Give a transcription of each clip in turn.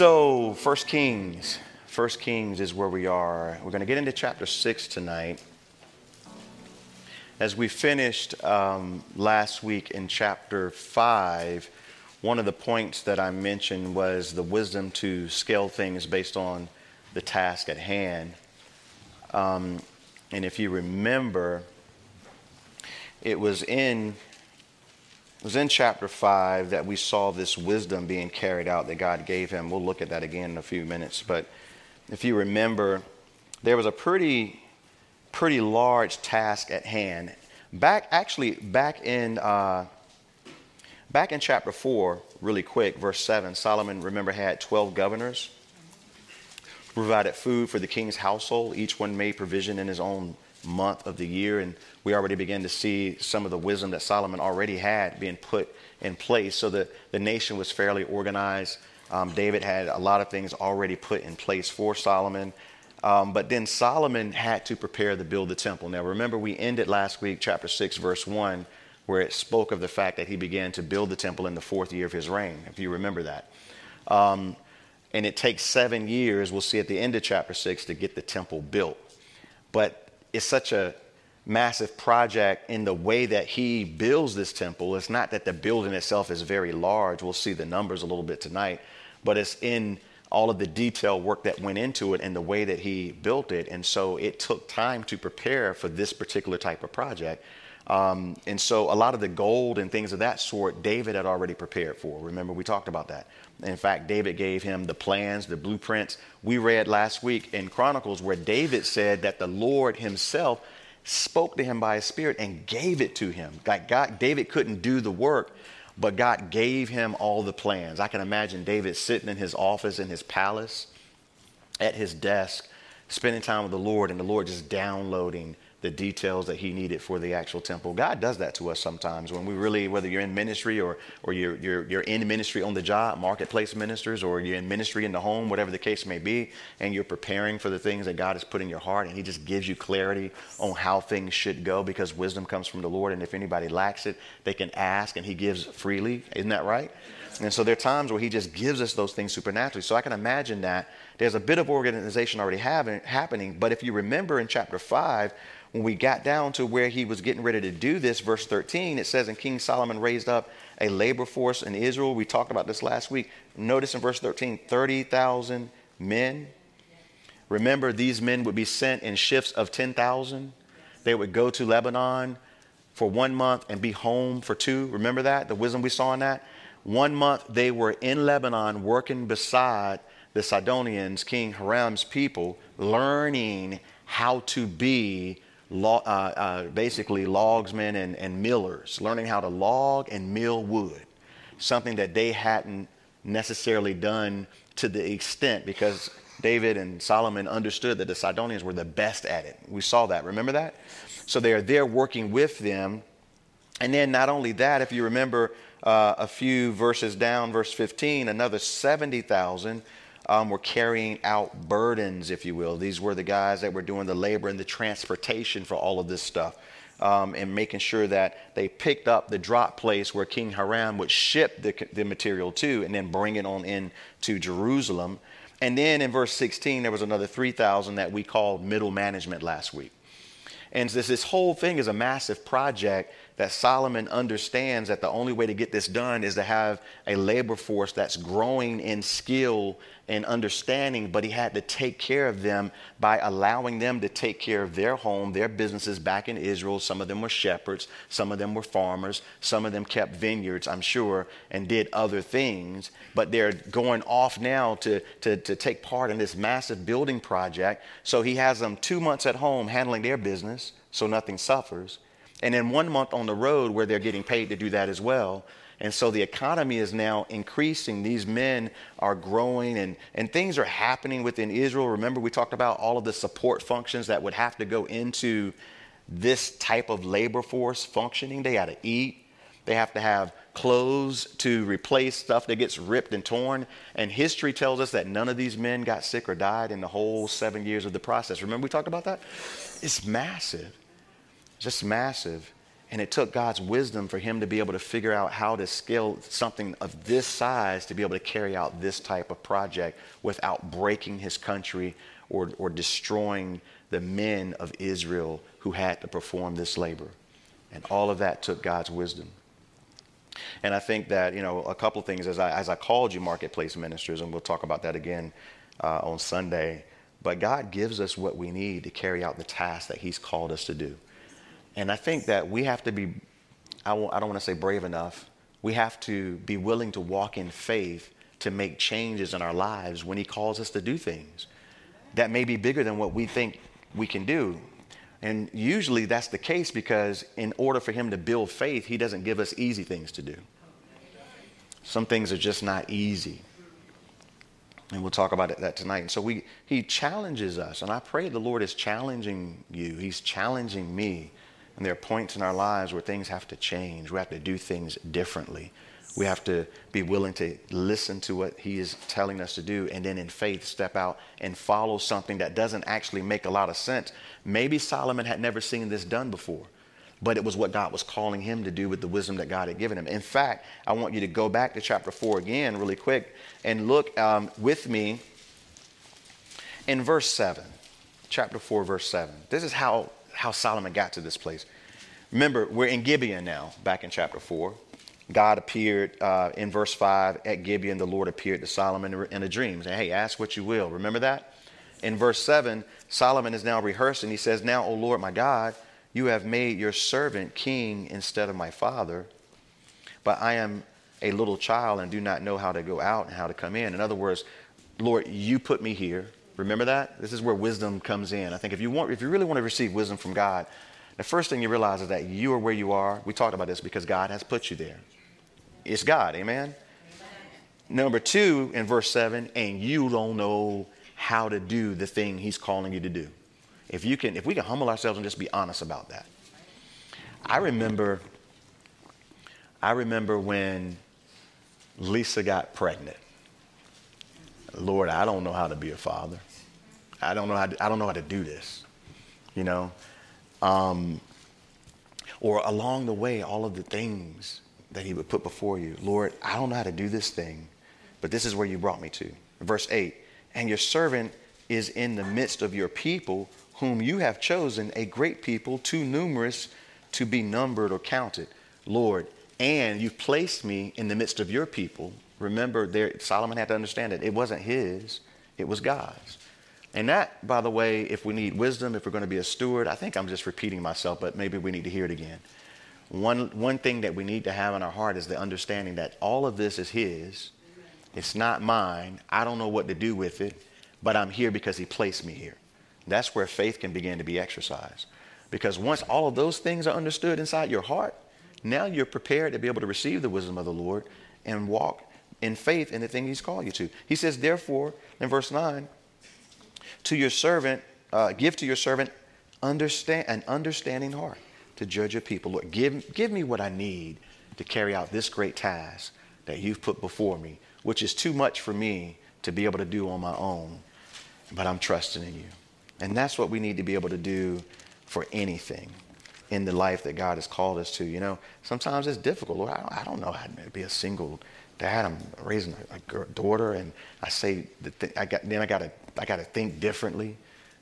So, First Kings. First Kings is where we are. We're going to get into chapter 6 tonight. As we finished um, last week in chapter 5, one of the points that I mentioned was the wisdom to scale things based on the task at hand. Um, and if you remember, it was in it was in chapter 5 that we saw this wisdom being carried out that God gave him. We'll look at that again in a few minutes. But if you remember, there was a pretty, pretty large task at hand. Back, actually, back in, uh, back in chapter 4, really quick, verse 7, Solomon, remember, had 12 governors, provided food for the king's household. Each one made provision in his own month of the year. And we already began to see some of the wisdom that Solomon already had being put in place. So the, the nation was fairly organized. Um, David had a lot of things already put in place for Solomon. Um, but then Solomon had to prepare to build the temple. Now, remember, we ended last week, chapter 6, verse 1, where it spoke of the fact that he began to build the temple in the fourth year of his reign, if you remember that. Um, and it takes seven years, we'll see at the end of chapter 6, to get the temple built. But it's such a massive project in the way that he builds this temple. It's not that the building itself is very large. We'll see the numbers a little bit tonight, but it's in all of the detail work that went into it and the way that he built it. And so it took time to prepare for this particular type of project. Um, and so a lot of the gold and things of that sort, David had already prepared for. Remember, we talked about that. In fact, David gave him the plans, the blueprints. We read last week in Chronicles where David said that the Lord himself spoke to him by his spirit and gave it to him. Like God, David couldn't do the work, but God gave him all the plans. I can imagine David sitting in his office in his palace at his desk, spending time with the Lord, and the Lord just downloading the details that he needed for the actual temple. God does that to us sometimes when we really, whether you're in ministry or, or you're, you're, you're in ministry on the job, marketplace ministers, or you're in ministry in the home, whatever the case may be, and you're preparing for the things that God has put in your heart, and he just gives you clarity on how things should go because wisdom comes from the Lord. And if anybody lacks it, they can ask, and he gives freely. Isn't that right? And so there are times where he just gives us those things supernaturally. So I can imagine that there's a bit of organization already having, happening. But if you remember in chapter 5, when we got down to where he was getting ready to do this, verse 13, it says, And King Solomon raised up a labor force in Israel. We talked about this last week. Notice in verse 13, 30,000 men. Remember, these men would be sent in shifts of 10,000. They would go to Lebanon for one month and be home for two. Remember that? The wisdom we saw in that? One month they were in Lebanon working beside the Sidonians, King Hiram's people, learning how to be uh, uh, basically logsmen and, and millers, learning how to log and mill wood, something that they hadn't necessarily done to the extent because David and Solomon understood that the Sidonians were the best at it. We saw that. Remember that? So they are there working with them. And then, not only that, if you remember uh, a few verses down, verse 15, another 70,000 um, were carrying out burdens, if you will. These were the guys that were doing the labor and the transportation for all of this stuff. Um, and making sure that they picked up the drop place where King Hiram would ship the, the material to and then bring it on in to Jerusalem. And then in verse 16, there was another 3,000 that we called middle management last week. And this, this whole thing is a massive project that Solomon understands that the only way to get this done is to have a labor force that's growing in skill and understanding, but he had to take care of them by allowing them to take care of their home, their businesses back in Israel. Some of them were shepherds, some of them were farmers, some of them kept vineyards, I'm sure, and did other things. But they're going off now to, to, to take part in this massive building project. So he has them two months at home handling their business so nothing suffers. And then one month on the road where they're getting paid to do that as well. And so the economy is now increasing. These men are growing and, and things are happening within Israel. Remember, we talked about all of the support functions that would have to go into this type of labor force functioning. They got to eat, they have to have clothes to replace stuff that gets ripped and torn. And history tells us that none of these men got sick or died in the whole seven years of the process. Remember, we talked about that? It's massive, just massive. And it took God's wisdom for him to be able to figure out how to scale something of this size to be able to carry out this type of project without breaking his country or, or destroying the men of Israel who had to perform this labor. And all of that took God's wisdom. And I think that, you know, a couple of things as I, as I called you marketplace ministers, and we'll talk about that again uh, on Sunday, but God gives us what we need to carry out the task that He's called us to do. And I think that we have to be—I don't want to say brave enough, we have to be willing to walk in faith to make changes in our lives when He calls us to do things that may be bigger than what we think we can do. And usually that's the case because in order for Him to build faith, He doesn't give us easy things to do. Some things are just not easy. And we'll talk about that tonight. And so we, he challenges us. And I pray the Lord is challenging you. He's challenging me. And there are points in our lives where things have to change. We have to do things differently. We have to be willing to listen to what he is telling us to do and then in faith step out and follow something that doesn't actually make a lot of sense. Maybe Solomon had never seen this done before but it was what God was calling him to do with the wisdom that God had given him. In fact, I want you to go back to chapter 4 again, really quick, and look um, with me in verse 7. Chapter 4, verse 7. This is how, how Solomon got to this place. Remember, we're in Gibeon now, back in chapter 4. God appeared uh, in verse 5 at Gibeon. The Lord appeared to Solomon in a dream. Say, hey, ask what you will. Remember that? In verse 7, Solomon is now rehearsing. He says, Now, O Lord my God, you have made your servant king instead of my father, but I am a little child and do not know how to go out and how to come in. In other words, Lord, you put me here. Remember that? This is where wisdom comes in. I think if you want if you really want to receive wisdom from God, the first thing you realize is that you are where you are. We talked about this because God has put you there. It's God, amen? amen. Number two, in verse 7, and you don't know how to do the thing he's calling you to do. If you can, if we can humble ourselves and just be honest about that. I remember, I remember when Lisa got pregnant. Lord, I don't know how to be a father. I don't know how to, I don't know how to do this. You know, um, or along the way, all of the things that He would put before you. Lord, I don't know how to do this thing, but this is where you brought me to. Verse eight, and your servant is in the midst of your people whom you have chosen, a great people, too numerous to be numbered or counted, Lord. And you've placed me in the midst of your people. Remember, there, Solomon had to understand it. It wasn't his, it was God's. And that, by the way, if we need wisdom, if we're going to be a steward, I think I'm just repeating myself, but maybe we need to hear it again. One, one thing that we need to have in our heart is the understanding that all of this is His. It's not mine. I don't know what to do with it, but I'm here because He placed me here. That's where faith can begin to be exercised. Because once all of those things are understood inside your heart, now you're prepared to be able to receive the wisdom of the Lord and walk in faith in the thing He's called you to. He says, therefore, in verse 9, to your servant, uh, give to your servant understand, an understanding heart to judge your people. Lord, give, give me what I need to carry out this great task that you've put before me, which is too much for me to be able to do on my own, but I'm trusting in you. And that's what we need to be able to do for anything in the life that God has called us to. You know, sometimes it's difficult. Lord, I don't, I don't know how to be a single dad. I'm raising a, a daughter, and I say th- I got then I got to I got to think differently.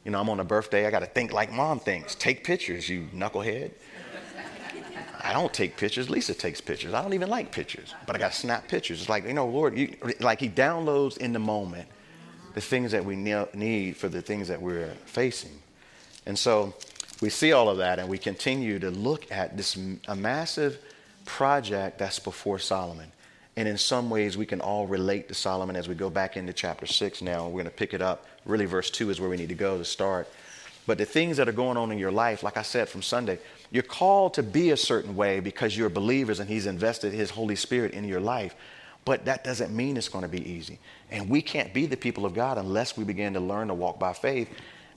You know, I'm on a birthday. I got to think like mom thinks. Take pictures, you knucklehead. I don't take pictures. Lisa takes pictures. I don't even like pictures, but I got to snap pictures. It's like you know, Lord, you, like He downloads in the moment the things that we need for the things that we're facing. And so we see all of that and we continue to look at this a massive project that's before Solomon. And in some ways, we can all relate to Solomon as we go back into chapter 6 now. We're going to pick it up. Really, verse 2 is where we need to go to start. But the things that are going on in your life, like I said from Sunday, you're called to be a certain way because you're believers and He's invested His Holy Spirit in your life. But that doesn't mean it's going to be easy. And we can't be the people of God unless we begin to learn to walk by faith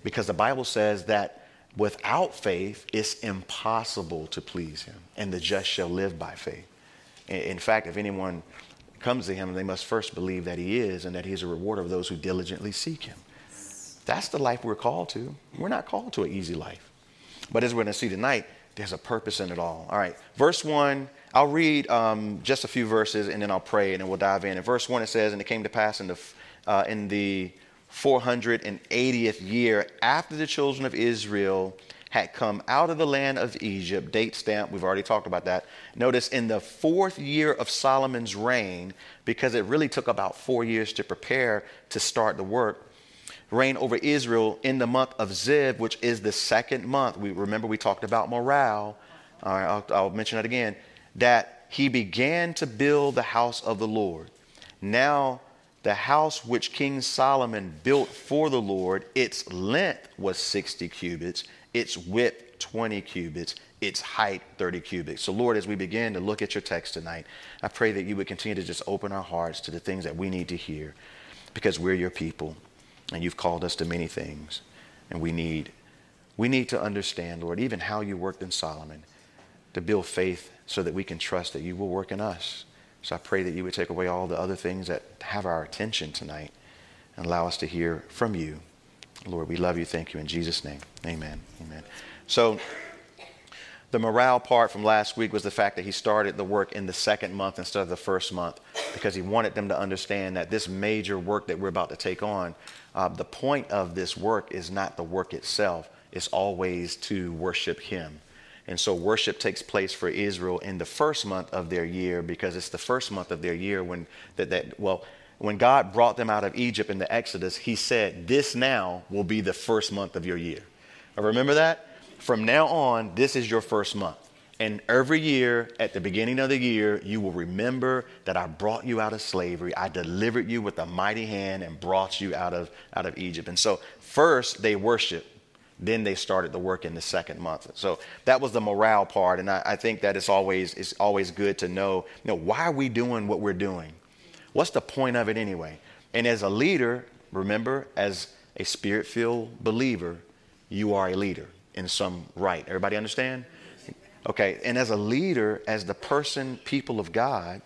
because the Bible says that without faith, it's impossible to please Him. And the just shall live by faith. In fact, if anyone comes to Him, they must first believe that He is and that he is a rewarder of those who diligently seek Him. That's the life we're called to. We're not called to an easy life. But as we're going to see tonight, There's a purpose in it all. All right, verse 1. I'll read um, just a few verses and then I'll pray and then we'll dive in. In verse 1, it says, And it came to pass in the, uh, in the 480th year after the children of Israel had come out of the land of Egypt, date stamp, we've already talked about that. Notice in the fourth year of Solomon's reign, because it really took about four years to prepare to start the work, reign over Israel in the month of Ziv, which is the second month. We remember we talked about morale. All right, I'll, I'll mention that again. That he began to build the house of the Lord. Now, the house which King Solomon built for the Lord, its length was 60 cubits its width 20 cubits, its height 30 cubits. So, Lord, as we begin to look at your text tonight, I pray that you would continue to just open our hearts to the things that we need to hear because we're your people and you've called us to many things. And we need, we need to understand, Lord, even how you worked in Solomon to build faith so that we can trust that you will work in us. So I pray that you would take away all the other things that have our attention tonight and allow us to hear from you. Lord, we love you. Thank you. In Jesus' name, amen. Amen. So, the morale part from last week was the fact that he started the work in the second month instead of the first month because he wanted them to understand that this major work that we're about to take on, uh, the point of this work is not the work itself, it's always to worship him. And so worship takes place for Israel in the first month of their year because it's the first month of their year when that, that well, when God brought them out of Egypt in the Exodus, he said, This now will be the first month of your year. Remember that? From now on, this is your first month. And every year, at the beginning of the year, you will remember that I brought you out of slavery. I delivered you with a mighty hand and brought you out of, out of Egypt. And so, first, they worship. Then they started the work in the second month. So that was the morale part. And I, I think that it's always, it's always good to know, you know, why are we doing what we're doing? What's the point of it anyway? And as a leader, remember, as a spirit filled believer, you are a leader in some right. Everybody understand? Okay, and as a leader, as the person, people of God,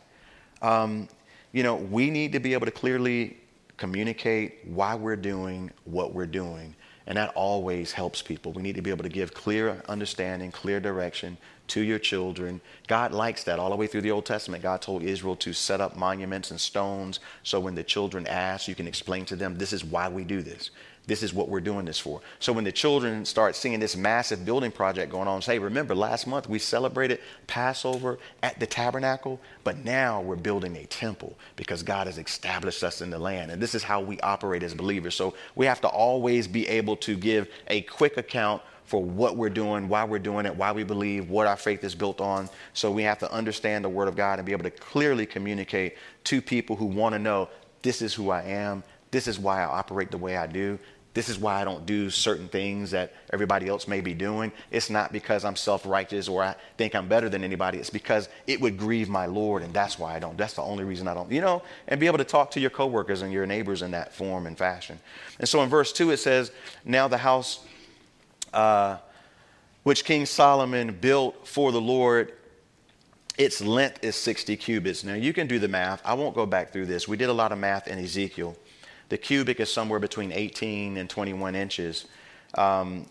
um, you know, we need to be able to clearly communicate why we're doing what we're doing. And that always helps people. We need to be able to give clear understanding, clear direction to your children. God likes that. All the way through the Old Testament, God told Israel to set up monuments and stones so when the children ask, you can explain to them, this is why we do this. This is what we're doing this for. So when the children start seeing this massive building project going on, say, remember last month we celebrated Passover at the tabernacle, but now we're building a temple because God has established us in the land. And this is how we operate as believers. So we have to always be able to give a quick account for what we're doing, why we're doing it, why we believe, what our faith is built on. So we have to understand the Word of God and be able to clearly communicate to people who want to know this is who I am, this is why I operate the way I do. This is why I don't do certain things that everybody else may be doing. It's not because I'm self righteous or I think I'm better than anybody. It's because it would grieve my Lord, and that's why I don't. That's the only reason I don't, you know, and be able to talk to your coworkers and your neighbors in that form and fashion. And so in verse 2, it says, Now the house uh, which King Solomon built for the Lord, its length is 60 cubits. Now you can do the math. I won't go back through this. We did a lot of math in Ezekiel. The cubit is somewhere between 18 and 21 inches. Um,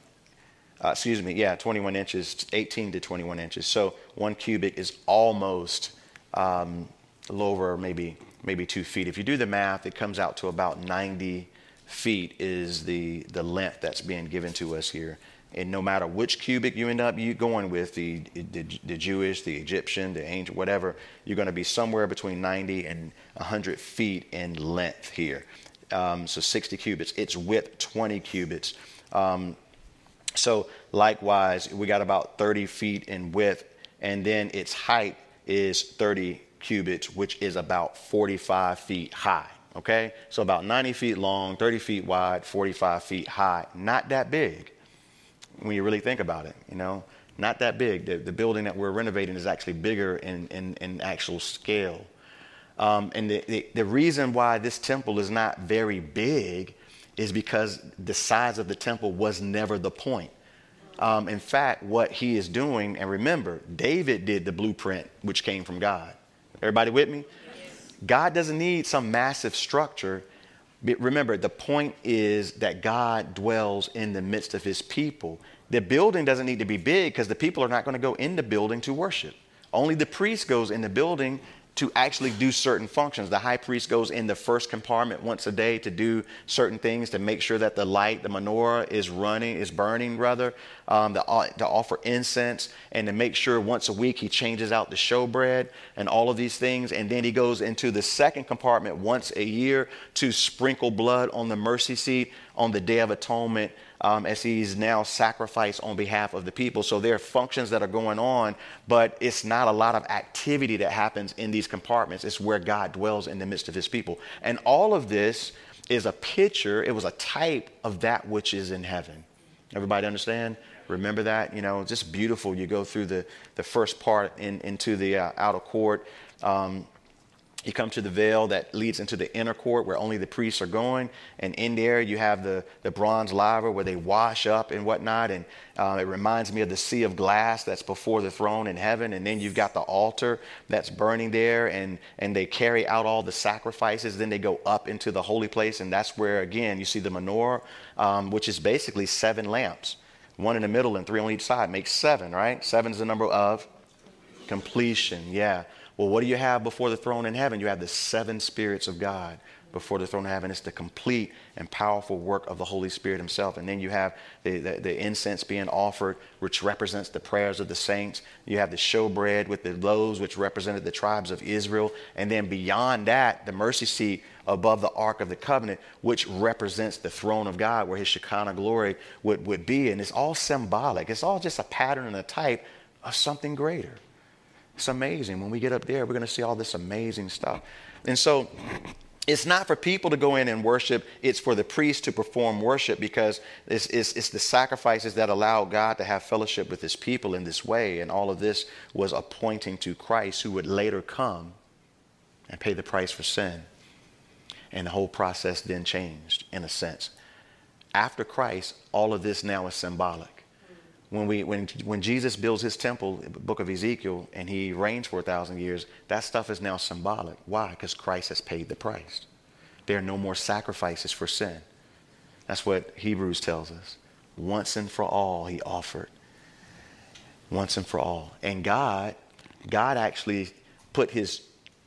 uh, excuse me, yeah, 21 inches, 18 to 21 inches. So one cubit is almost um, over maybe maybe two feet. If you do the math, it comes out to about 90 feet is the the length that's being given to us here and no matter which cubit you end up going with the, the, the jewish the egyptian the ancient whatever you're going to be somewhere between 90 and 100 feet in length here. Um, so 60 cubits. Its width 20 cubits. Um, so likewise we got about 30 feet in width and then its height is 30 cubits which is about 45 feet high okay? So about 90 feet long 30 feet wide 45 feet high. Not that big when you really think about it, you know, not that big. The, the building that we're renovating is actually bigger in, in, in actual scale. Um, and the, the, the reason why this temple is not very big is because the size of the temple was never the point. Um, in fact, what he is doing, and remember, David did the blueprint, which came from God. Everybody with me? God doesn't need some massive structure remember, the point is that God dwells in the midst of his people. The building doesn't need to be big because the people are not going to go in the building to worship. Only the priest goes in the building to actually do certain functions. The high priest goes in the first compartment once a day to do certain things to make sure that the light, the menorah, is running, is burning rather, um, uh, to offer incense, and to make sure once a week he changes out the showbread and all of these things. And then he goes into the second compartment once a year to sprinkle blood on the mercy seat on the Day of Atonement um, as he's now sacrificed on behalf of the people. So there are functions that are going on, but it's not a lot of activity that happens in these compartments. It's where God dwells in the midst of his people. And all of this is a picture, it was a type of that which is in heaven. Everybody understand? Remember that? You know, just beautiful. You go through the, the first part in, into the uh, outer court. Um, you come to the veil that leads into the inner court where only the priests are going. And in there, you have the, the bronze laver where they wash up and whatnot. And uh, it reminds me of the sea of glass that's before the throne in heaven. And then you've got the altar that's burning there. And, and they carry out all the sacrifices. Then they go up into the holy place. And that's where, again, you see the menorah, um, which is basically seven lamps one in the middle and three on each side makes seven, right? Seven is the number of completion. Yeah. Well, what do you have before the throne in heaven? You have the seven spirits of God before the throne of heaven. It's the complete and powerful work of the Holy Spirit Himself. And then you have the, the, the, incense being offered, which represents the prayers of the saints. You have the showbread with the loaves, which represented the tribes of Israel. And then beyond that, the mercy seat above the Ark of the Covenant, which represents the throne of God, where His Shekinah glory would, would be. And it's all symbolic, it's all just a pattern and a type of something greater. It's amazing. When we get up there, we're going to see all this amazing stuff. And so it's not for people to go in and worship, it's for the priest to perform worship because it's, it's, it's, the sacrifices that allow God to have fellowship with his people in this way. And all of this was a pointing to Christ who would later come and pay the price for sin. And the whole process then changed in a sense. After Christ, all of this now is symbolic when, we, when, when Jesus builds his temple, book of Ezekiel, and he reigns for a thousand years, that stuff is now symbolic. Why? Because Christ has paid the price. There are no more sacrifices for sin. That's what Hebrews tells us. Once and for all, he offered. Once and for all. And God, God actually put his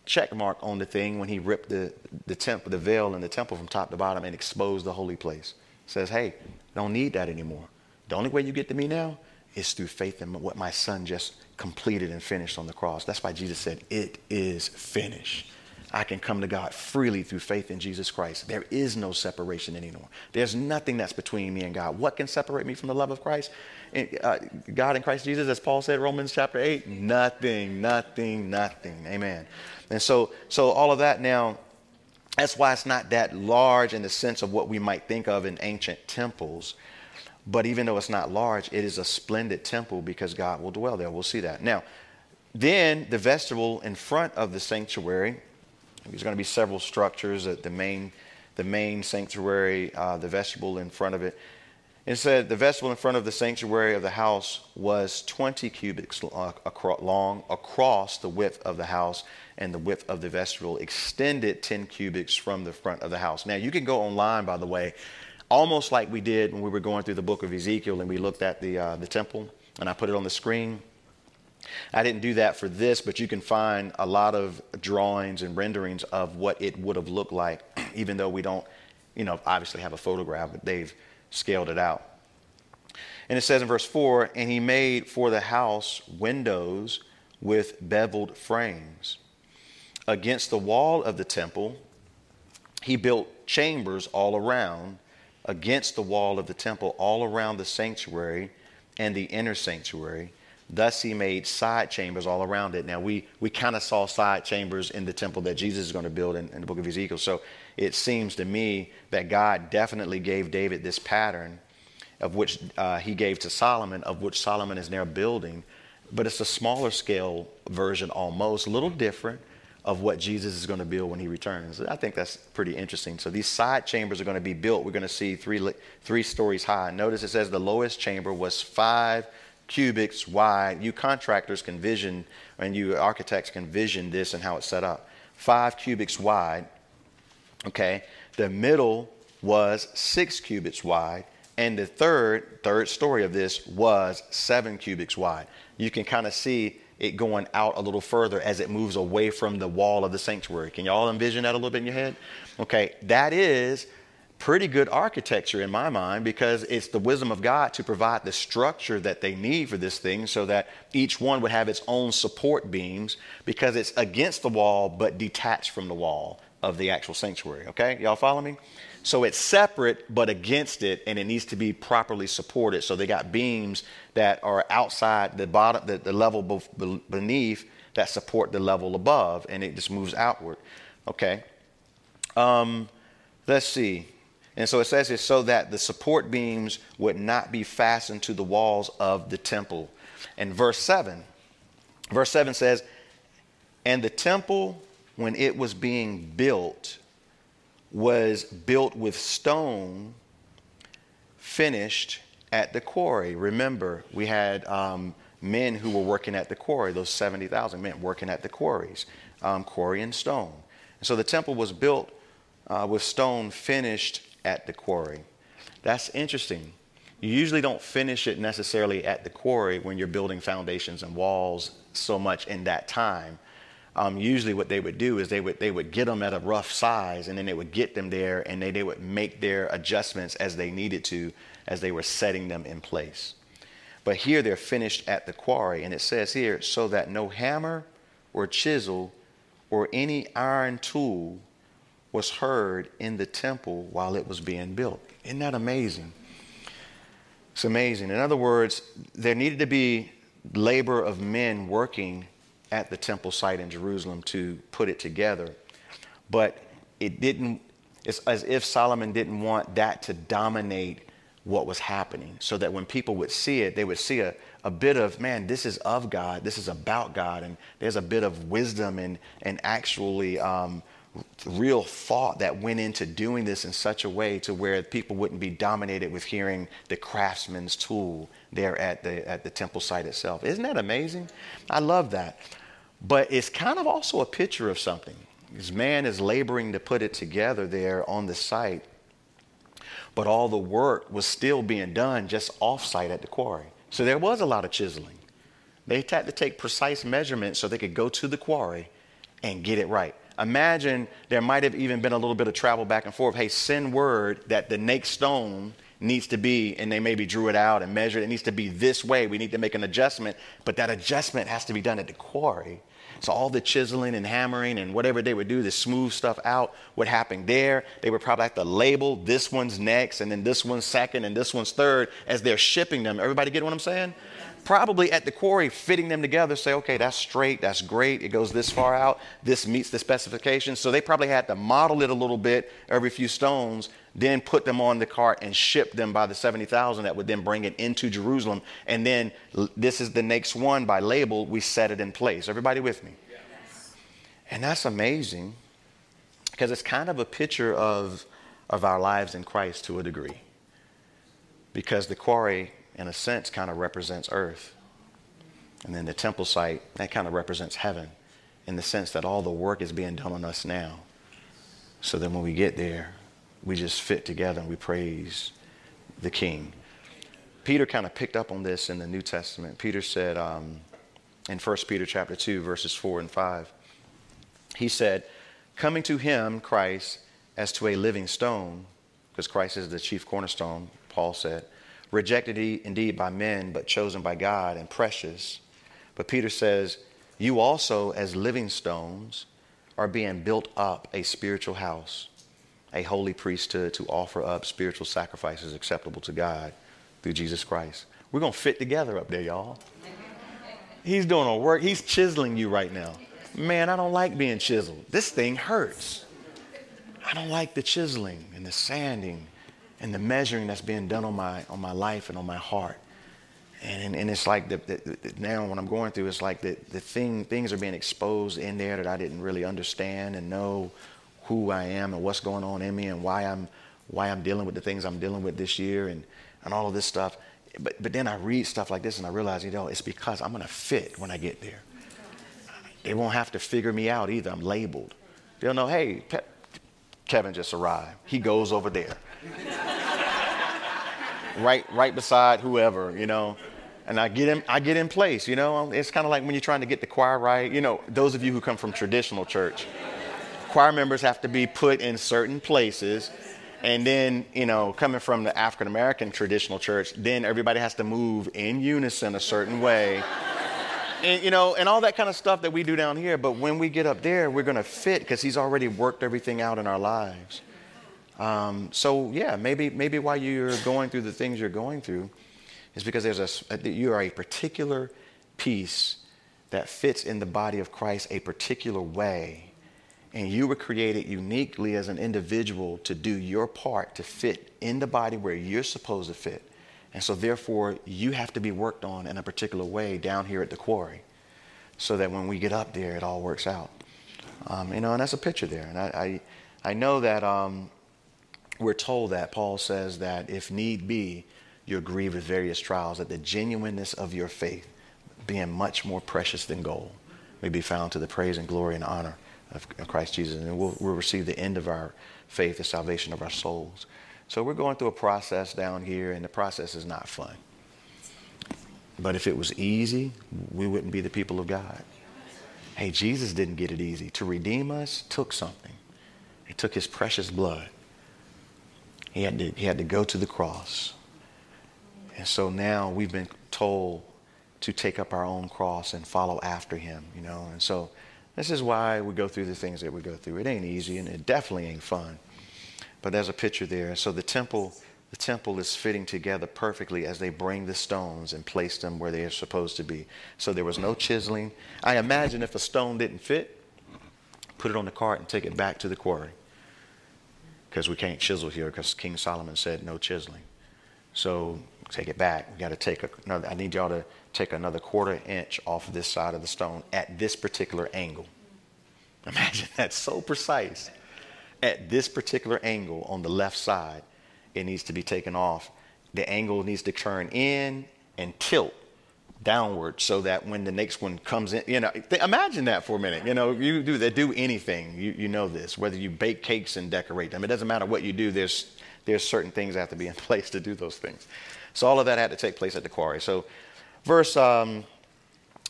check mark on the thing when he ripped the, the temple, the veil in the temple from top to bottom and exposed the holy place. Says, hey, don't need that anymore. The only way you get to me now is through faith in what my son just completed and finished on the cross. That's why Jesus said, It is finished. I can come to God freely through faith in Jesus Christ. There is no separation anymore. There's nothing that's between me and God. What can separate me from the love of Christ? Uh, God in Christ Jesus, as Paul said, Romans chapter 8, nothing, nothing, nothing. Amen. And so, so all of that now, that's why it's not that large in the sense of what we might think of in ancient temples. But even though it's not large, it is a splendid temple because God will dwell there. We'll see that. Now, then the vestibule in front of the sanctuary, there's going to be several structures. The main, the main sanctuary, uh, the vestibule in front of it. It said the vestibule in front of the sanctuary of the house was 20 cubits uh, long across the width of the house, and the width of the vestibule extended 10 cubits from the front of the house. Now, you can go online, by the way, almost like we did when we were going through the book of Ezekiel and we looked at the, uh, the temple and I put it on the screen. I didn't do that for this, but you can find a lot of drawings and renderings of what it would have looked like, even though we don't, you know, obviously have a photograph, but they've scaled it out. And it says in verse 4 And he made for the house windows with beveled frames. Against the wall of the temple, he built chambers all around against the wall of the temple all around the sanctuary and the inner sanctuary. Thus he made side chambers all around it. Now we, we kind of saw side chambers in the temple that Jesus is going to build in, in, the book of Ezekiel. So it seems to me that God definitely gave David this pattern of which uh, he gave to Solomon, of which Solomon is now building. But it's a smaller scale version almost, a little different, of what Jesus is going to build when he returns. I think that's pretty interesting. So these side chambers are going to be built. We're going to see three, three stories high. Notice it says the lowest chamber was five cubits wide. You contractors can vision, and you architects can vision this and how it's set up. Five cubits wide, okay, The middle was six cubits wide, and the third, third story of this was seven cubits wide. You can kind of see it going out a little further as it moves away from the wall of the sanctuary. Can y'all envision that a little bit in your head? Okay, that is pretty good architecture in my mind because it's the wisdom of God to provide the structure that they need for this thing so that each one would have its own support beams because it's against the wall but detached from the wall of the actual sanctuary. Okay, y'all follow me? So it's separate but against it, and it needs to be properly supported. So they got beams that are outside the bottom, the, the level beneath that support the level above, and it just moves outward. Okay. Um, let's see. And so it says it's so that the support beams would not be fastened to the walls of the temple. And verse 7, verse 7 says, And the temple, when it was being built, was built with stone finished at the quarry. Remember, we had um, men who were working at the quarry, those 70,000 men working at the quarries, um, quarry and stone. And so the temple was built uh, with stone finished at the quarry. That's interesting. You usually don't finish it necessarily at the quarry when you're building foundations and walls so much in that time. Um, usually, what they would do is they would they would get them at a rough size, and then they would get them there, and they, they would make their adjustments as they needed to, as they were setting them in place. But here they're finished at the quarry, and it says here, so that no hammer or chisel or any iron tool was heard in the temple while it was being built. Isn't that amazing? It's amazing. In other words, there needed to be labor of men working at the temple site in Jerusalem to put it together. But it didn't, it's as if Solomon didn't want that to dominate what was happening. So that when people would see it, they would see a, a bit of, man, this is of God, this is about God, and there's a bit of wisdom and, and actually um, real thought that went into doing this in such a way to where people wouldn't be dominated with hearing the craftsman's tool there at the at the temple site itself. Isn't that amazing? I love that. But it's kind of also a picture of something. This man is laboring to put it together there on the site, but all the work was still being done just off site at the quarry. So there was a lot of chiseling. They had to take precise measurements so they could go to the quarry and get it right imagine there might have even been a little bit of travel back and forth. Hey, send word that the next stone needs to be, and they maybe drew it out and measured, it needs to be this way. We need to make an adjustment, but that adjustment has to be done at the quarry. So all the chiseling and hammering and whatever they would do to smooth stuff out would happen there. They would probably have to label this one's next, and then this one's second, and this one's third as they're shipping them. Everybody get what I'm saying? probably at the quarry fitting them together, say, okay, that's straight, that's great, it goes this far out, this meets the specifications. So they probably had to model it a little bit every few stones, then put them on the cart and ship them by the 70,000 that would then bring it into Jerusalem. And then this is the next one by label, we set it in place. Everybody with me? Yes. And that's amazing because it's kind of a picture of, of our lives in Christ to a degree. Because the quarry in a sense, kind of represents earth. And then the temple site, that kind of represents heaven in the sense that all the work is being done on us now. So then when we get there, we just fit together and we praise the King. Peter kind of picked up on this in the New Testament. Peter said um, in 1 Peter chapter 2, verses 4 and 5, he said, Coming to him, Christ, as to a living stone, because Christ is the chief cornerstone, Paul said, rejected indeed by men, but chosen by God and precious. But Peter says, You also, as living stones, are being built up a spiritual house, a holy priesthood to offer up spiritual sacrifices acceptable to God through Jesus Christ. We're going to fit together up there, y'all. He's doing a work, he's chiseling you right now. Man, I don't like being chiseled. This thing hurts. I don't like the chiseling and the sanding and the measuring that's being done on my on my life and on my heart. And, and, and it's like the, the, the, now when I'm going through, it's like the, the thing things are being exposed in there that I didn't really understand and know who I am and what's going on in me and why I'm why I'm dealing with the things I'm dealing with this year and, and all of this stuff. But but then I read stuff like this and I realize, you know, it's because I'm gonna fit when I get there. They won't have to figure me out either. I'm labeled. They'll know, hey, Kevin just arrived. He goes over there. right, right beside whoever, you know. And I get in, I get in place, you know. It's kind of like when you're trying to get the choir right. You know, those of you who come from traditional church, choir members have to be put in certain places. And then, you know, coming from the African American traditional church, then everybody has to move in unison a certain way. and, you know, and all that kind of stuff that we do down here. But when we get up there, we're going to fit because he's already worked everything out in our lives. Um, so yeah, maybe maybe why you're going through the things you're going through is because there's a you are a particular piece that fits in the body of Christ a particular way, and you were created uniquely as an individual to do your part to fit in the body where you're supposed to fit. And so, therefore, you have to be worked on in a particular way down here at the quarry so that when we get up there, it all works out. Um, you know, and that's a picture there. And I, I, I know that um, we're told that Paul says that if need be, you're grieved with various trials, that the genuineness of your faith, being much more precious than gold, may be found to the praise and glory and honor of, Christ Jesus. And we'll, we'll receive the end of our faith, the salvation of our souls. So we're going through a process down here, and the process is not fun. But if it was easy, we wouldn't be the people of God. Hey, Jesus didn't get it easy. To redeem us took something. He took his precious blood. He had to, he had to go to the cross. And so now we've been told to take up our own cross and follow after him, you know. And so this is why we go through the things that we go through. It ain't easy and it definitely ain't fun. But there's a picture there. So the temple, the temple is fitting together perfectly as they bring the stones and place them where they are supposed to be. So there was no chiseling. I imagine if a stone didn't fit, put it on the cart and take it back to the quarry because we can't chisel here because King Solomon said no chiseling. So take it back. We got to take another. I need y'all to take another quarter inch off this side of the stone at this particular angle. Imagine that's so precise. At this particular angle on the left side, it needs to be taken off. The angle needs to turn in and tilt downward so that when the next one comes in, you know, th- imagine that for a minute. You know, you do that, do anything, you, you know this, whether you bake cakes and decorate them, it doesn't matter what you do, there's, there's certain things that have to be in place to do those things. So all of that had to take place at the quarry. So verse um,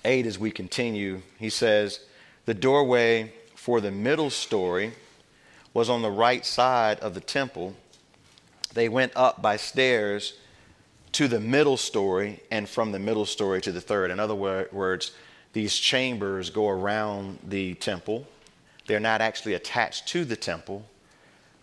8, as we continue, he says, the doorway for the middle story was on the right side of the temple. They went up by stairs to the middle story and from the middle story to the third. In other words, these chambers go around the temple. They're not actually attached to the temple,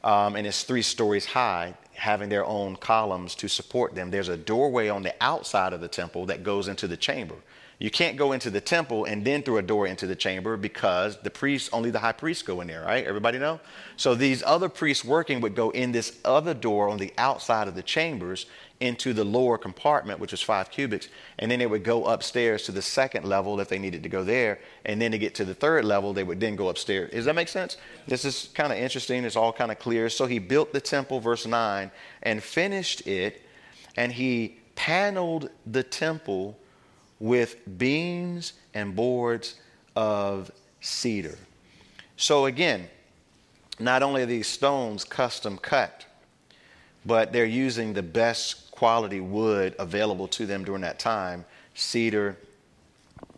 um, and it's three stories high, having their own columns to support them. There's a doorway on the outside of the temple that goes into the chamber. You can't go into the temple and then through a door into the chamber because the priests, only the high priests go in there, right? Everybody know? So these other priests working would go in this other door on the outside of the chambers into the lower compartment, which was five cubits, and then they would go upstairs to the second level if they needed to go there, and then to get to the third level, they would then go upstairs. Does that make sense? This is kind of interesting. It's all kind of clear. So he built the temple, verse 9, and finished it, and he paneled the temple with beams and boards of cedar. So again, not only are these stones custom cut, but they're using the best quality wood available to them during that time, cedar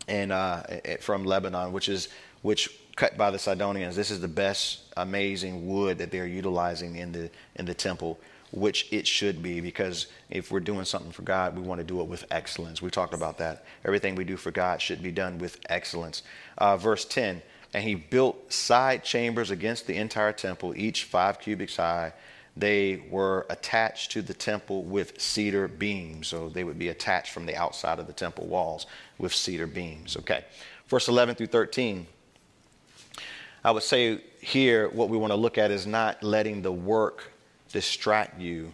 and uh, from Lebanon, which is which cut by the Sidonians. This is the best, amazing wood that they're utilizing in the in the temple which it should be, because if we're doing something for God, we want to do it with excellence. We talked about that. Everything we do for God should be done with excellence. Uh, verse 10 And he built side chambers against the entire temple, each five cubits high. They were attached to the temple with cedar beams. So they would be attached from the outside of the temple walls with cedar beams. Okay. Verse 11 through 13. I would say here what we want to look at is not letting the work distract you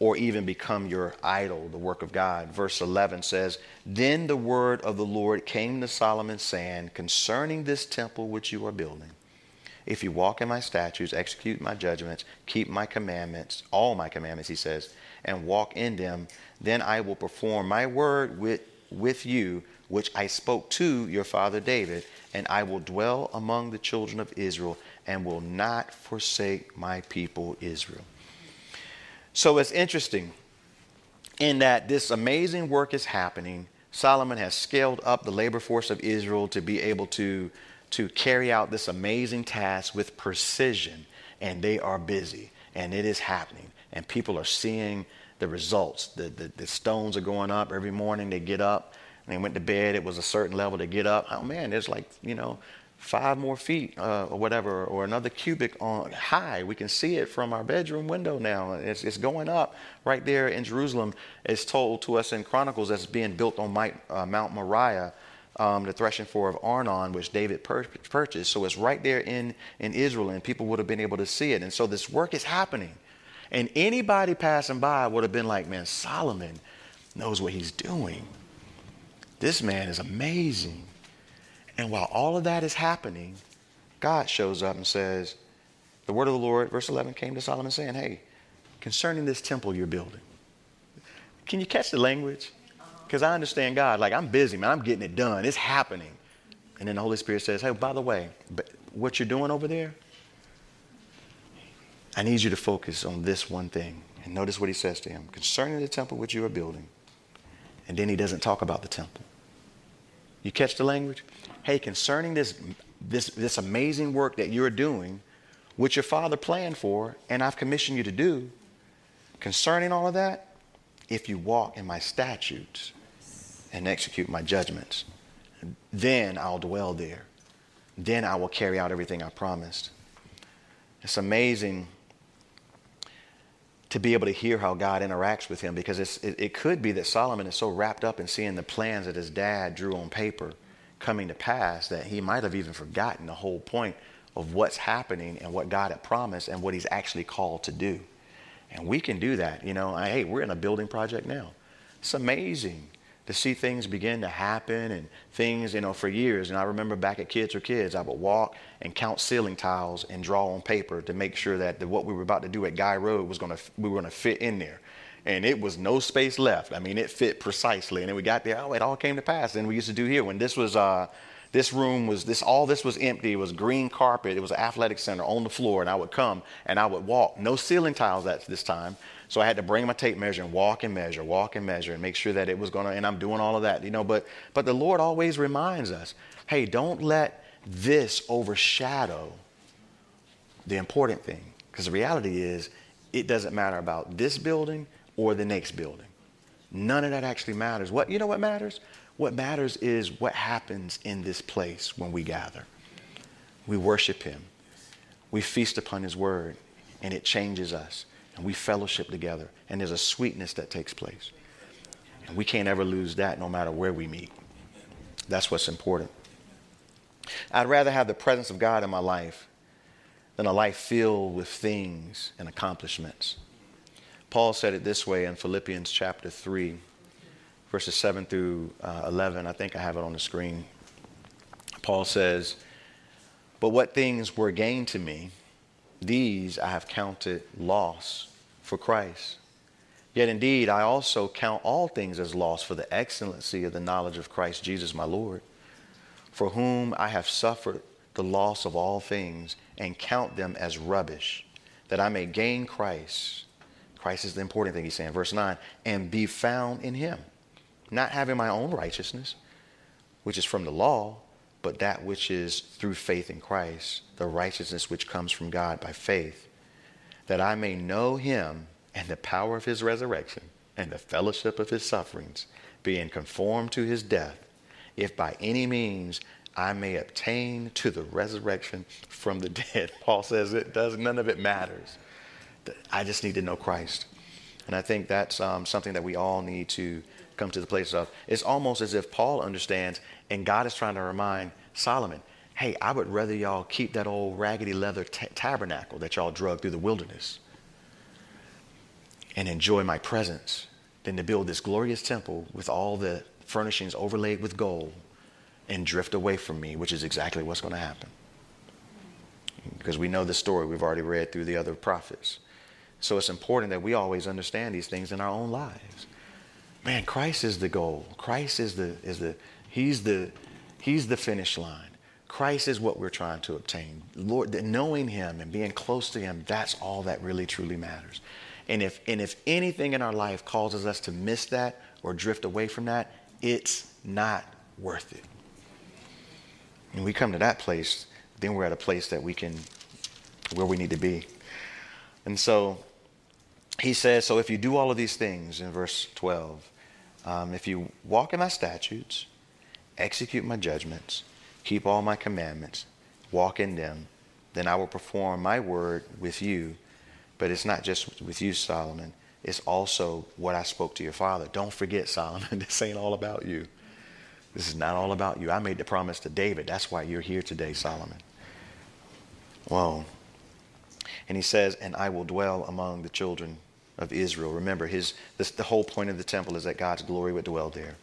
or even become your idol, the work of God. Verse 11 says, Then the word of the Lord came to Solomon, saying, Concerning this temple which you are building, if you walk in my statutes, execute my judgments, keep my commandments, all my commandments, he says, and walk in them, then I will perform my word with, with you, which I spoke to your father David, and I will dwell among the children of Israel and will not forsake my people Israel. So it's interesting in that this amazing work is happening. Solomon has scaled up the labor force of Israel to be able to, to carry out this amazing task with precision, and they are busy, and it is happening, and people are seeing the results. The, the, the stones are going up every morning, they get up, and they went to bed, it was a certain level to get up. Oh man, there's like, you know, five more feet uh, or whatever, or another cubit on high. We can see it from our bedroom window now. It's, it's going up right there in Jerusalem. It's told to us in Chronicles as being built on Mount, uh, Mount Moriah, um, the threshing floor of Ornan, which David pur- purchased. So it's right there in, in Israel, and people would have been able to see it. And so this work is happening. And anybody passing by would have been like, man, Solomon knows what he's doing. This man is amazing. And while all of that is happening, God shows up and says, The word of the Lord, verse 11, came to Solomon saying, Hey, concerning this temple you're building, can you catch the language? Because I understand God. Like, I'm busy, man. I'm getting it done. It's happening. And then the Holy Spirit says, Hey, by the way, what you're doing over there, I need you to focus on this one thing. And notice what he says to him concerning the temple which you are building. And then he doesn't talk about the temple. You catch the language? hey, concerning this, this, this amazing work that you're doing, which your father planned for, and I've commissioned you to do, concerning all of that, if you walk in my statutes and execute my judgments, then I'll dwell there. Then I will carry out everything I promised. It's amazing to be able to hear how God interacts with him because it, it could be that Solomon is so wrapped up in seeing the plans that his dad drew on paper coming to pass that he might have even forgotten the whole point of what's happening and what God had promised and what he's actually called to do. And we can do that. You know, hey, we're in a building project now. It's amazing to see things begin to happen and things, you know, for years. And I remember back at Kids 'R' Kids, I would walk and count ceiling tiles and draw on paper to make sure that the, what we were about to do at Guy Road was going to, we were going to fit in there and it was no space left. I mean, it fit precisely. And then we got there, oh, it all came to pass. And we used to do here when this was, uh, this room was this, all this was empty. It was green carpet. It was an athletic center on the floor. And I would come and I would walk, no ceiling tiles at this time. So I had to bring my tape measure and walk and measure, walk and measure, and make sure that it was going to, and I'm doing all of that, you know. But, but the Lord always reminds us hey, don't let this overshadow the important thing. Because the reality is, it doesn't matter about this building, or the next building. None of that actually matters. What you know what matters? What matters is what happens in this place when we gather. We worship him. We feast upon his word and it changes us and we fellowship together and there's a sweetness that takes place. And we can't ever lose that no matter where we meet. That's what's important. I'd rather have the presence of God in my life than a life filled with things and accomplishments. Paul said it this way in Philippians chapter 3, verses 7 through uh, 11. I think I have it on the screen. Paul says, But what things were gained to me, these I have counted loss for Christ. Yet indeed, I also count all things as loss for the excellency of the knowledge of Christ Jesus my Lord, for whom I have suffered the loss of all things and count them as rubbish, that I may gain Christ Christ is the important thing he's saying. Verse 9, and be found in him, not having my own righteousness, which is from the law, but that which is through faith in Christ, the righteousness which comes from God by faith, that I may know him and the power of his resurrection and the fellowship of his sufferings, being conformed to his death, if by any means I may obtain to the resurrection from the dead. Paul says it does, none of it matters. I just need to know Christ. And I think that's um, something that we all need to come to the place of. It's almost as if Paul understands, and God is trying to remind Solomon, hey, I would rather y'all keep that old raggedy leather t- tabernacle that y'all drug through the wilderness and enjoy my presence than to build this glorious temple with all the furnishings overlaid with gold and drift away from me, which is exactly what's going to happen. Because we know the story we've already read through the other prophets. So it's important that we always understand these things in our own lives. Man, Christ is the goal. Christ is the is the he's the he's the finish line. Christ is what we're trying to obtain. Lord, knowing Him and being close to Him, that's all that really truly matters. And if, and if anything in our life causes us to miss that or drift away from that, it's not worth it. And we come to that place, then we're at a place that we can, where we need to be. And so he says, So if you do all of these things in verse 12, um, if you walk in my statutes, execute my judgments, keep all my commandments, walk in them, then I will perform my word with you. But it's not just with you, Solomon. It's also what I spoke to your father. Don't forget, Solomon, this ain't all about you. This is not all about you. I made the promise to David. That's why you're here today, Solomon. Whoa. And he says, And I will dwell among the children of Israel. Remember, his, this, the whole point of the temple is that God's glory would dwell there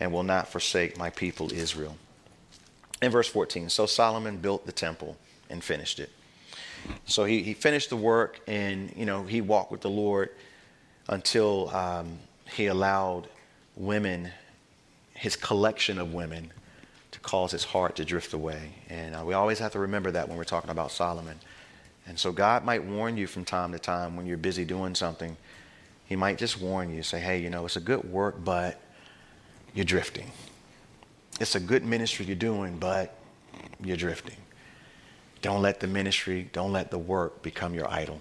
and will not forsake my people Israel. In verse 14, so Solomon built the temple and finished it. So he, he finished the work and, you know, he walked with the Lord until um, he allowed women his collection of women to cause his heart to drift away. And uh, we always have to remember that when we're talking about Solomon. And so God might warn you from time to time when you're busy doing something. He might just warn you, say, hey, you know, it's a good work, but you're drifting. It's a good ministry you're doing, but you're drifting. Don't let the ministry, don't let the work become your idol.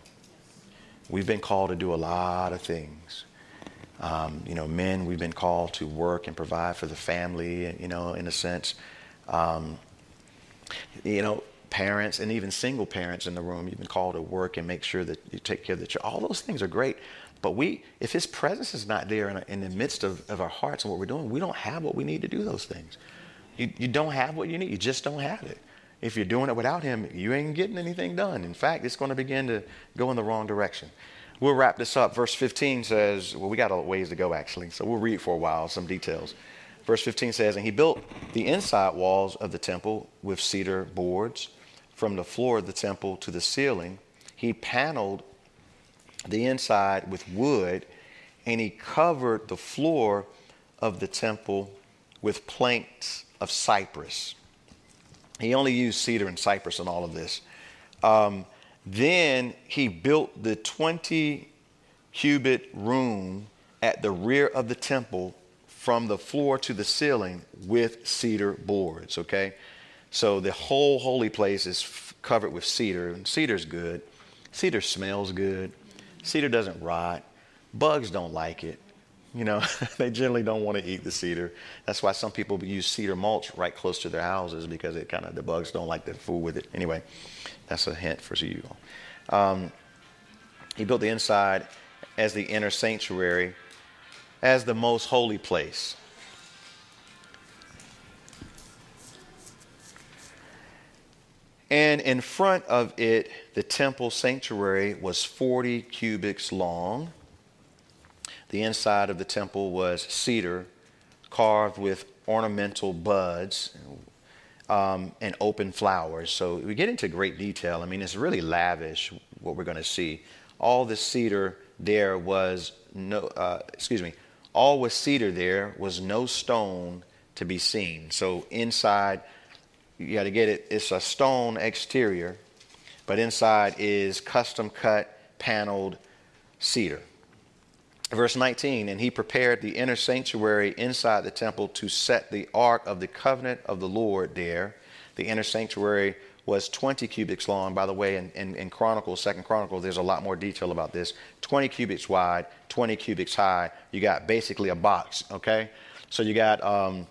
We've been called to do a lot of things. Um, you know, men, we've been called to work and provide for the family, you know, in a sense. Um, you know, parents and even single parents in the room, you've been called to work and make sure that you take care of the child. All those things are great. But we, if His presence is not there in, in the midst of, of our hearts and what we're doing, we don't have what we need to do those things. You, you don't have what you need. You just don't have it. If you're doing it without Him, you ain't getting anything done. In fact, it's going to begin to go in the wrong direction. We'll wrap this up. Verse 15 says, well, we got a ways to go actually, so we'll read for a while some details. Verse 15 says, And he built the inside walls of the temple with cedar boards from the floor of the temple to the ceiling. He paneled the inside with wood, and he covered the floor of the temple with planks of cypress. He only used cedar and cypress in all of this. Um, then he built the 20 cubit room at the rear of the temple from the floor to the ceiling with cedar boards, okay? So the whole holy place is f- covered with cedar, and cedar's good. Cedar smells good. Cedar doesn't rot. Bugs don't like it. You know, they generally don't want to eat the cedar. That's why some people use cedar mulch right close to their houses because it kind of the bugs don't like to fool with it. Anyway, that's a hint for you. Um, he built the inside as the inner sanctuary, as the most holy place. And in front of it, the temple sanctuary was 40 cubits long. The inside of the temple was cedar carved with ornamental buds um, and open flowers. So we get into great detail. I mean, it's really lavish what we're going to see. All the cedar there was no, uh, excuse me, all with cedar there was no stone to be seen. So inside, you got to get it, it's a stone exterior, but inside is custom cut, paneled cedar. Verse 19, and he prepared the inner sanctuary inside the temple to set the ark of the covenant of the Lord there. The inner sanctuary was 20 cubits long. By the way, in, in, in Chronicles, Second Chronicles, there's a lot more detail about this. 20 cubits wide, 20 cubits high. You got basically a box, okay? So you got um,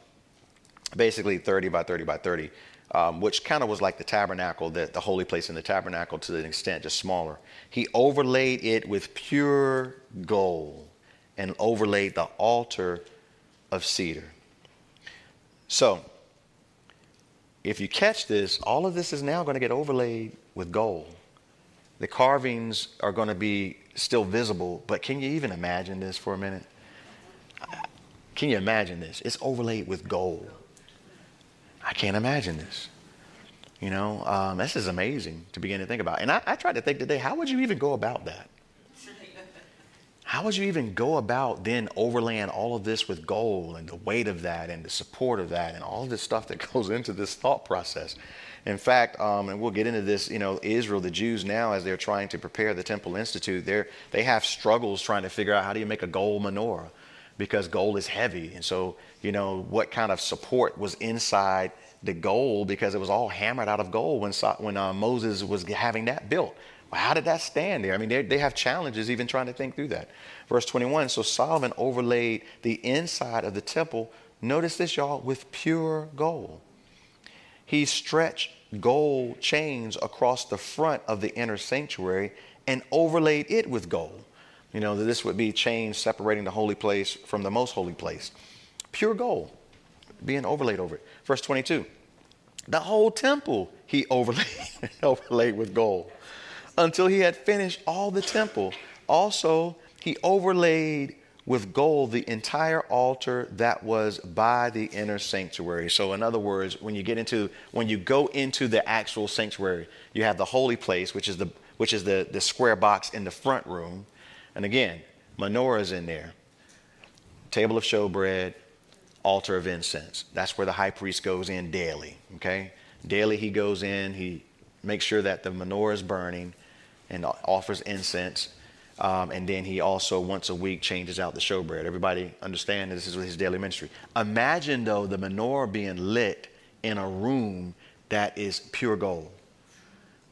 basically 30 by 30 by 30, um, which kind of was like the tabernacle, the, the holy place in the tabernacle to an extent, just smaller. He overlaid it with pure gold and overlaid the altar of cedar. So, if you catch this, all of this is now going to get overlaid with gold. The carvings are going to be still visible, but can you even imagine this for a minute? Can you imagine this? It's overlaid with gold. I can't imagine this. You know, um, this is amazing to begin to think about. And I, I tried to think today, how would you even go about that? how would you even go about then overlaying all of this with gold and the weight of that and the support of that and all of this stuff that goes into this thought process? In fact, um, and we'll get into this, you know, Israel, the Jews now, as they're trying to prepare the Temple Institute, they're, they have struggles trying to figure out how do you make a gold menorah because gold is heavy. And so, you know, what kind of support was inside the gold because it was all hammered out of gold when, when uh, Moses was having that built. Well, how did that stand there? I mean, they have challenges even trying to think through that. Verse 21 So Solomon overlaid the inside of the temple, notice this, y'all, with pure gold. He stretched gold chains across the front of the inner sanctuary and overlaid it with gold. You know, that this would be chains separating the holy place from the most holy place. Pure gold being overlaid over it. Verse 22 The whole temple he overlaid, overlaid with gold until he had finished all the temple. Also, he overlaid with gold the entire altar that was by the inner sanctuary. So in other words, when you get into when you go into the actual sanctuary, you have the holy place, which is the which is the, the square box in the front room. And again, menorahs in there, table of showbread, altar of incense. That's where the high priest goes in daily. Okay? Daily he goes in, he makes sure that the menorah is burning and offers incense. Um, and then he also once a week changes out the showbread. Everybody understand this is his daily ministry. Imagine though the menorah being lit in a room that is pure gold.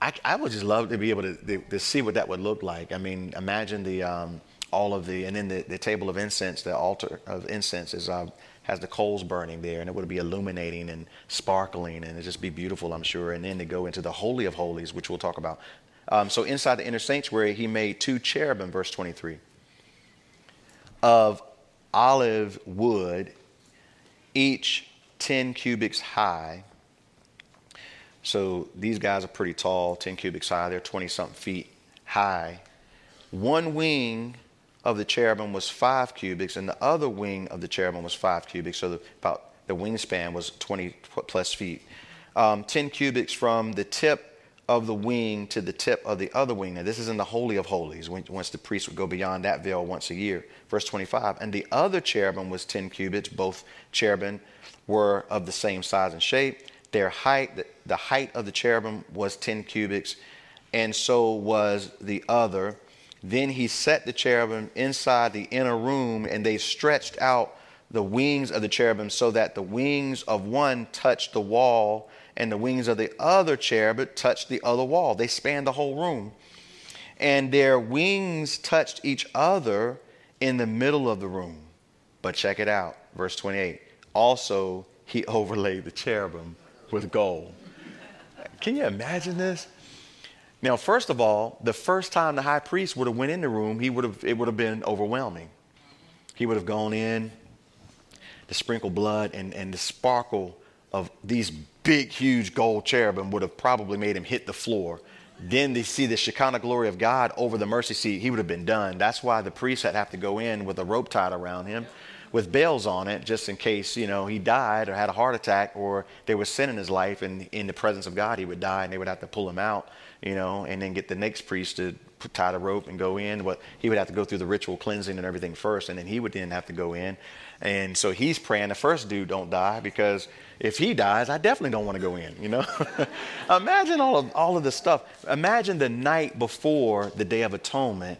I, I would just love to be able to, to, to, see what that would look like. I mean, imagine the um, all of the and then the, the table of incense, the altar of incense is uh, has the coals burning there, and it would be illuminating and sparkling, and it'd just be beautiful, I'm sure. And then to go into the holy of holies, which we'll talk about um, so inside the inner sanctuary, he made two cherubim, verse 23, of olive wood, each 10 cubits high. So these guys are pretty tall, 10 cubits high. They're 20 something feet high. One wing of the cherubim was five cubits, and the other wing of the cherubim was five cubits. So the, about the wingspan was 20 plus feet. Um, 10 cubits from the tip of the wing to the tip of the other wing. Now, this is in the Holy of Holies, once the priest would go beyond that veil once a year. Verse 25. And the other cherubim was 10 cubits. Both cherubim were of the same size and shape. Their height, the height of the cherubim was 10 cubits, and so was the other. Then he set the cherubim inside the inner room, and they stretched out the wings of the cherubim so that the wings of one touched the wall and the wings of the other cherub touched the other wall. They spanned the whole room. And their wings touched each other in the middle of the room. But check it out, verse 28. Also, he overlaid the cherubim with gold. Can you imagine this? Now, first of all, the first time the high priest would have went in the room, he would have, it would have been overwhelming. He would have gone in, the sprinkle blood and, and the sparkle of these big, huge gold cherubim would have probably made him hit the floor. Then they see the Shekinah glory of God over the mercy seat, he would have been done. That's why the priest had to have to go in with a rope tied around him with bells on it, just in case, you know, he died or had a heart attack or there was sin in his life and in the presence of God he would die and they would have to pull him out, you know, and then get the next priest to tie the rope and go in. But he would have to go through the ritual cleansing and everything first, and then he would then have to go in. And so he's praying the first dude don't die because if he dies, I definitely don't want to go in, you know? Imagine all of, all of the stuff. Imagine the night before the Day of Atonement,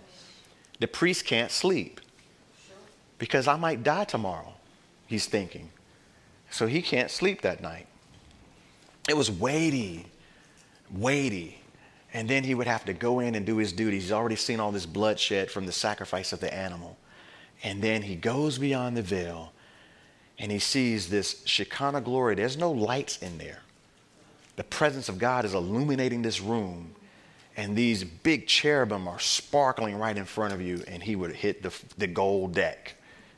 the priest can't sleep because I might die tomorrow, he's thinking. So he can't sleep that night. It was weighty, weighty. And then he would have to go in and do his duties. He's already seen all this bloodshed from the sacrifice of the animal. And then he goes beyond the veil and he sees this Shekinah glory. There's no lights in there. The presence of God is illuminating this room, and these big cherubim are sparkling right in front of you, and he would hit the, the gold deck,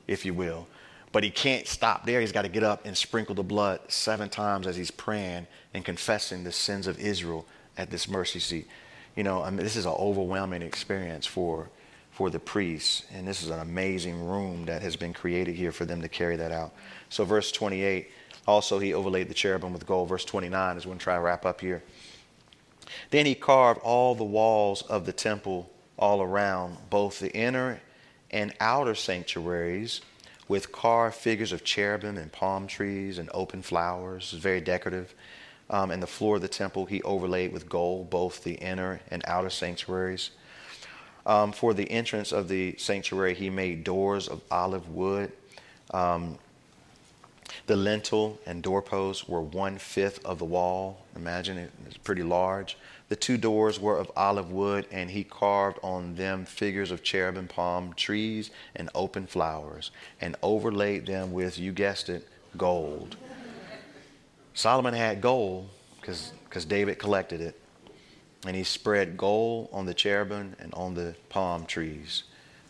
if you will. But he can't stop there. He's got to get up and sprinkle the blood seven times as he's praying and confessing the sins of Israel at this mercy seat. You know, I mean, this is an overwhelming experience for for the priests. And this is an amazing room that has been created here for them to carry that out. So, verse 28, also he overlaid the cherubim with gold. Verse 29 is going to try to wrap up here. Then he carved all the walls of the temple all around, both the inner and outer sanctuaries with carved figures of cherubim and palm trees and open flowers. It's very decorative. Um, and the floor of the temple he overlaid with gold, both the inner and outer sanctuaries. Um, for the entrance of the sanctuary, he made doors of olive wood. Um, the lintel and doorposts were one fifth of the wall. Imagine it, it's pretty large. The two doors were of olive wood, and he carved on them figures of cherubim, palm trees, and open flowers, and overlaid them with, you guessed it, gold. Solomon had gold because David collected it. And he spread gold on the cherubim and on the palm trees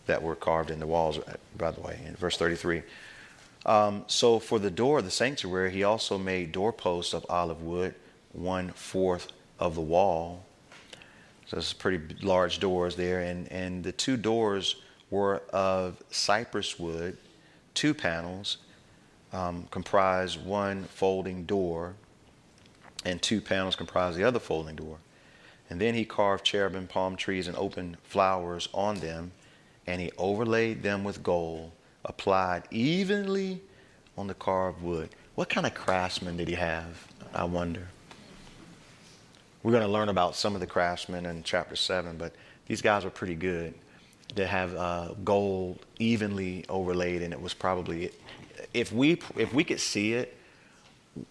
that were carved in the walls, by the way, in verse 33. Um, so for the door of the sanctuary, he also made doorposts of olive wood, one fourth of the wall. So it's pretty large doors there. And, and the two doors were of cypress wood, two panels, um, comprise one folding door, and two panels comprise the other folding door. And then he carved cherubim, palm trees, and open flowers on them, and he overlaid them with gold, applied evenly on the carved wood. What kind of craftsman did he have? I wonder. We're going to learn about some of the craftsmen in chapter 7, but these guys were pretty good. They have uh, gold evenly overlaid, and it was probably, if we, if we could see it,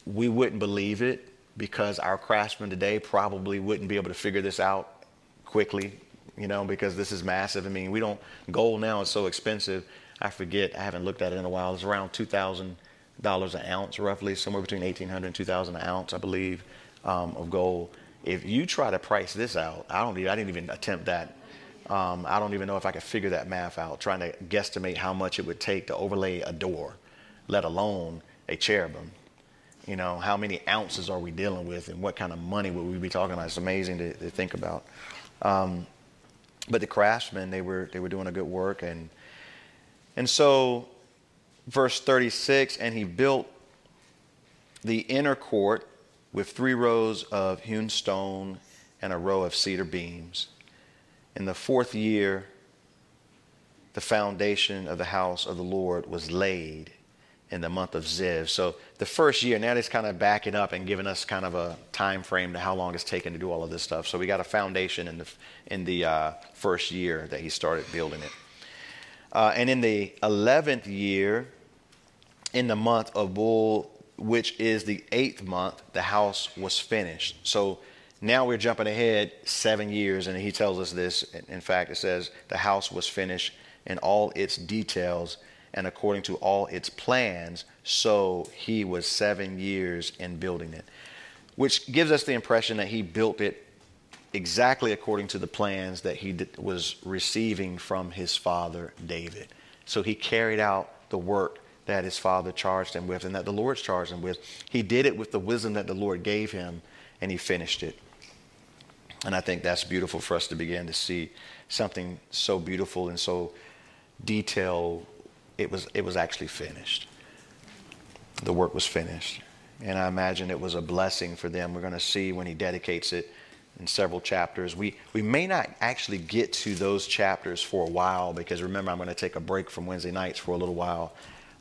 we wouldn't believe it because our craftsmen today probably wouldn't be able to figure this out quickly, you know, because this is massive. I mean, we don't, gold now is so expensive. I forget, I haven't looked at it in a while. It's around $2,000 an ounce, roughly, somewhere between 1800 and 2000 an ounce, I believe, um, of gold. If you try to price this out, I don't, Even, I didn't even attempt that. Um, I don't even know if I could figure that math out, trying to guesstimate how much it would take to overlay a door, let alone a cherubim. You know, how many ounces are we dealing with and what kind of money would we be talking about? It's amazing to, to think about. Um, but the craftsmen, they were, they were doing a good work. And, and so, verse 36 and he built the inner court with three rows of hewn stone and a row of cedar beams. In the fourth year, the foundation of the house of the Lord was laid in the month of Ziv. So the first year, now he's kind of backing up and giving us kind of a time frame to how long it's taken to do all of this stuff. So we got a foundation in the in the uh, first year that he started building it. Uh, and in the eleventh year, in the month of Bul, which is the eighth month, the house was finished. So now we're jumping ahead seven years, and he tells us this. In fact, it says the house was finished in all its details and according to all its plans. So he was seven years in building it, which gives us the impression that he built it exactly according to the plans that he was receiving from his father David. So he carried out the work that his father charged him with and that the Lord charged him with. He did it with the wisdom that the Lord gave him and he finished it. And I think that's beautiful for us to begin to see something so beautiful and so detailed it was, it was actually finished. The work was finished. And I imagine it was a blessing for them. We're going to see when he dedicates it in several chapters. We, we may not actually get to those chapters for a while because remember, I'm going to take a break from Wednesday nights for a little while.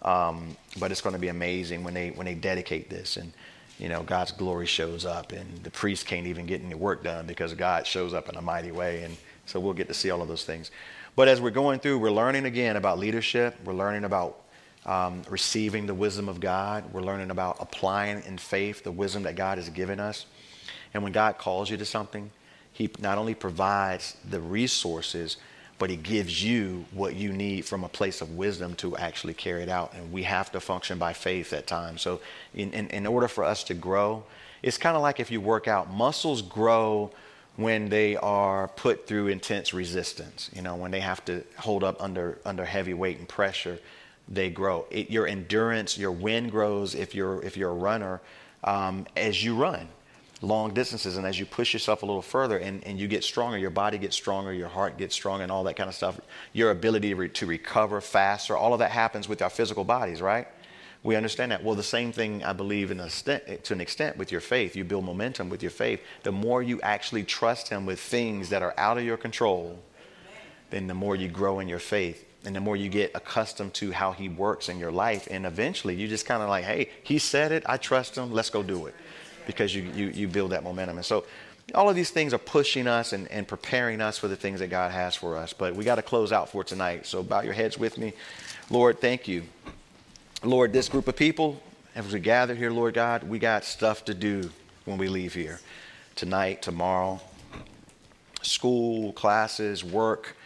Um, but it's going to be amazing when they, when they dedicate this and, you know, God's glory shows up and the priest can't even get any work done because God shows up in a mighty way. And so we'll get to see all of those things. But as we're going through, we're learning again about leadership. We're learning about um, receiving the wisdom of God. We're learning about applying in faith the wisdom that God has given us. And when God calls you to something, He not only provides the resources, but He gives you what you need from a place of wisdom to actually carry it out. And we have to function by faith at times. So, in, in, in order for us to grow, it's kind of like if you work out, muscles grow when they are put through intense resistance. You know, when they have to hold up under under heavy weight and pressure, they grow. It, your endurance, your wind grows if you're if you're a runner um, as you run long distances and as you push yourself a little further and, and you get stronger your body gets stronger your heart gets stronger and all that kind of stuff your ability to, re- to recover faster all of that happens with our physical bodies right we understand that. Well, the same thing I believe in st- to an extent with your faith. You build momentum with your faith. The more you actually trust Him with things that are out of your control, then the more you grow in your faith. and the more you get accustomed to how he works in your life and eventually you just kind of like hey he said it i trust him let's go do it because you, you, you build that momentum. And so all of these things are pushing us and, and preparing us for the things that god has for us. But we got to close out for tonight. So bow your heads with me. Lord thank you. Lord this group of people as we gather here lord god we got stuff to do when we leave here. Tonight tomorrow school classes work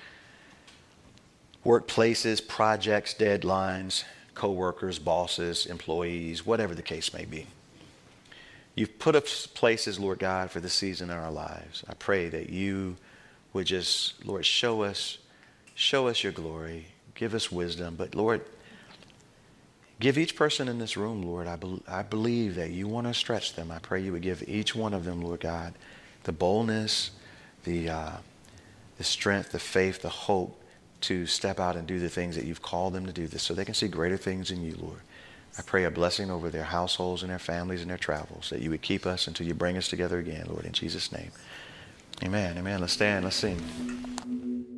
workplaces, projects, deadlines, coworkers, bosses, employees, whatever the case may be. You've put us places, Lord God, for the season in our lives. I pray that you would just, Lord, show us, show us your glory, give us wisdom. But Lord, give each person in this room, Lord, I, be, I believe that you want to stretch them. I pray you would give each one of them, Lord God, the boldness, the, uh, the strength, the faith, the hope to step out and do the things that you've called them to do this so they can see greater things in you, Lord. I pray a blessing over their households and their families and their travels, that you would keep us until you bring us together again, Lord, in Jesus' name. Amen. Amen. Let's stand. Let's sing.